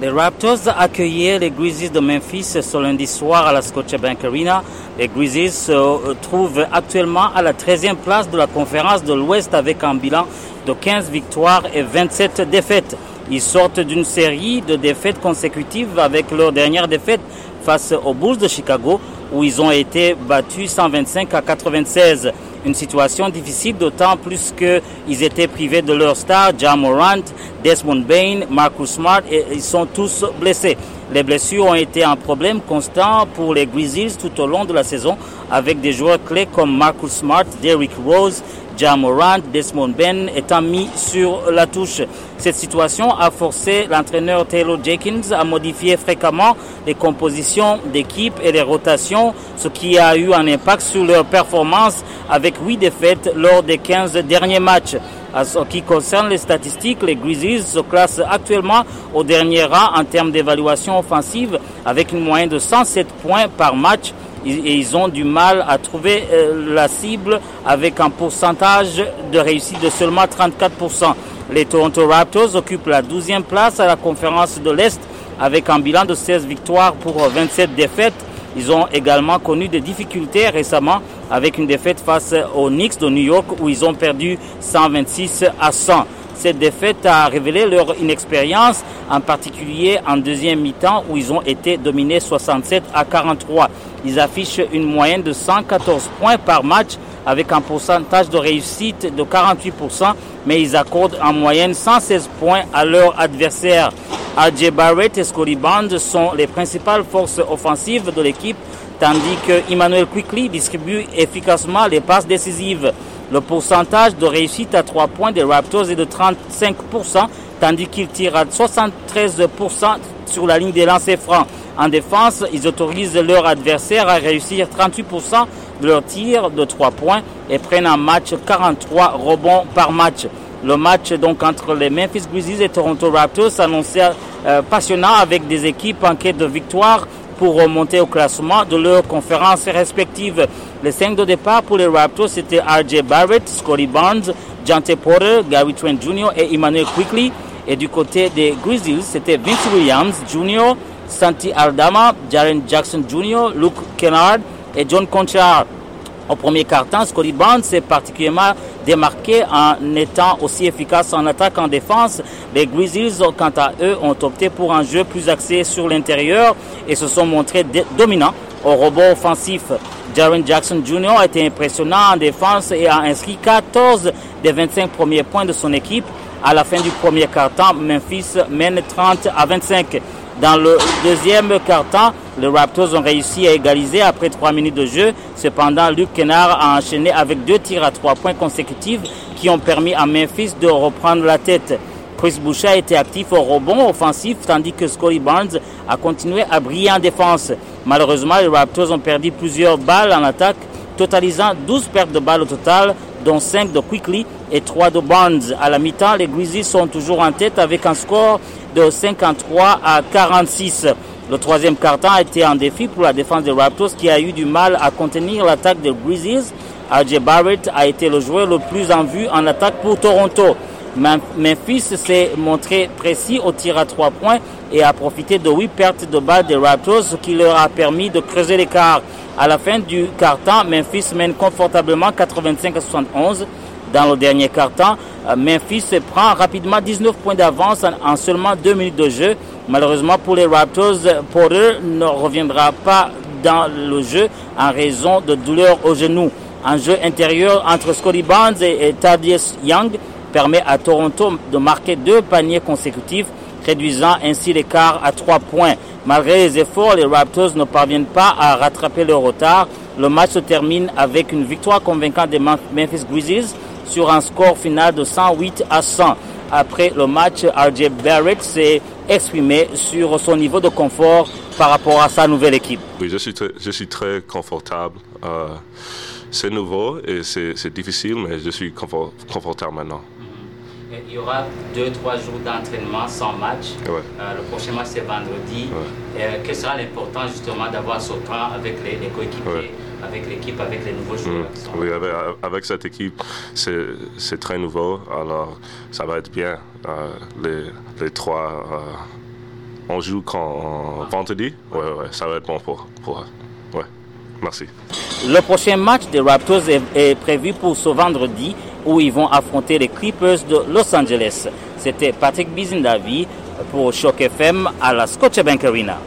Les Raptors accueillaient les Grizzlies de Memphis ce lundi soir à la Scotiabank Arena. Les Grizzlies se trouvent actuellement à la 13e place de la conférence de l'Ouest avec un bilan de 15 victoires et 27 défaites. Ils sortent d'une série de défaites consécutives avec leur dernière défaite face aux Bulls de Chicago où ils ont été battus 125 à 96. Une situation difficile d'autant plus qu'ils étaient privés de leur star, John Morant, Desmond Bain, Marcus Smart, et ils sont tous blessés. Les blessures ont été un problème constant pour les Grizzlies tout au long de la saison, avec des joueurs clés comme Marcus Smart, Derrick Rose, Morant, Desmond Ben étant mis sur la touche. Cette situation a forcé l'entraîneur Taylor Jenkins à modifier fréquemment les compositions d'équipe et les rotations, ce qui a eu un impact sur leur performance avec huit défaites lors des 15 derniers matchs. En ce qui concerne les statistiques, les Grizzlies se classent actuellement au dernier rang en termes d'évaluation offensive avec une moyenne de 107 points par match et ils ont du mal à trouver euh, la cible avec un pourcentage de réussite de seulement 34%. Les Toronto Raptors occupent la 12e place à la conférence de l'Est avec un bilan de 16 victoires pour 27 défaites. Ils ont également connu des difficultés récemment avec une défaite face aux Knicks de New York où ils ont perdu 126 à 100. Cette défaite a révélé leur inexpérience, en particulier en deuxième mi-temps où ils ont été dominés 67 à 43. Ils affichent une moyenne de 114 points par match avec un pourcentage de réussite de 48%, mais ils accordent en moyenne 116 points à leur adversaire. AJ Barrett et Scotty sont les principales forces offensives de l'équipe, tandis que Emmanuel Quickly distribue efficacement les passes décisives. Le pourcentage de réussite à 3 points des Raptors est de 35%, tandis qu'ils tirent à 73% sur la ligne des lancers francs. En défense, ils autorisent leur adversaire à réussir 38% de leurs tirs de 3 points et prennent un match 43 rebonds par match. Le match donc entre les Memphis Grizzlies et Toronto Raptors s'annonçait euh, passionnant avec des équipes en quête de victoire pour remonter au classement de leurs conférences respectives. Les cinq de départ pour les Raptors, c'était RJ Barrett, Scotty Barnes, Jante Porter, Gary Trent Jr. et Emmanuel Quickly. Et du côté des Grizzlies, c'était Vince Williams Jr., Santi Aldama, Jaren Jackson Jr., Luke Kennard et John Conchard. Au premier quart-temps, Scotty Barnes s'est particulièrement démarqué en étant aussi efficace en attaque qu'en défense. Les Grizzlies, quant à eux, ont opté pour un jeu plus axé sur l'intérieur et se sont montrés dominants au robot offensif. Jaren Jackson Jr. a été impressionnant en défense et a inscrit 14 des 25 premiers points de son équipe. À la fin du premier quart-temps, Memphis mène 30 à 25. Dans le deuxième quart-temps, les Raptors ont réussi à égaliser après trois minutes de jeu. Cependant, Luke Kennard a enchaîné avec deux tirs à trois points consécutifs qui ont permis à Memphis de reprendre la tête. Chris Boucher a été actif au rebond offensif tandis que Scotty Barnes a continué à briller en défense. Malheureusement, les Raptors ont perdu plusieurs balles en attaque, totalisant 12 pertes de balles au total, dont 5 de Quickly et 3 de Barnes. À la mi-temps, les Grizzlies sont toujours en tête avec un score de 53 à 46. Le troisième carton a été un défi pour la défense des Raptors qui a eu du mal à contenir l'attaque des Grizzlies. RJ Barrett a été le joueur le plus en vue en attaque pour Toronto. Memphis s'est montré précis au tir à trois points et a profité de huit pertes de balles des Raptors, qui leur a permis de creuser l'écart. À la fin du quart-temps, Memphis mène confortablement 85 à 71. Dans le dernier quart-temps, Memphis prend rapidement 19 points d'avance en, seulement deux minutes de jeu. Malheureusement pour les Raptors, Porter ne reviendra pas dans le jeu en raison de douleurs au genou. Un jeu intérieur entre Scotty Barnes et, Thaddeus Young permet à Toronto de marquer deux paniers consécutifs, réduisant ainsi l'écart à trois points. Malgré les efforts, les Raptors ne parviennent pas à rattraper leur retard. Le match se termine avec une victoire convaincante des Memphis Grizzlies sur un score final de 108 à 100. Après le match, RJ Barrett s'est exprimé sur son niveau de confort par rapport à sa nouvelle équipe. Oui, je suis très, je suis très confortable. Euh, c'est nouveau et c'est difficile, mais je suis confortable maintenant. Il y aura deux, trois jours d'entraînement sans match. Ouais. Euh, le prochain match, c'est vendredi. Euh, quel sera l'important justement d'avoir ce temps avec les, les coéquipiers, Ouais. avec l'équipe, avec les nouveaux joueurs sont- Oui, avec, avec cette équipe, c'est c'est très nouveau. Alors, ça va être bien. Euh, les, les trois, euh, on joue quand vendredi? Ouais, ouais, ça va être bon pour, pour eux. Ouais, merci. Le prochain match des Raptors est, est prévu pour ce vendredi où ils vont affronter les Clippers de Los Angeles. C'était Patrick Bizindavi pour Choc FM à la Scotiabank Arena.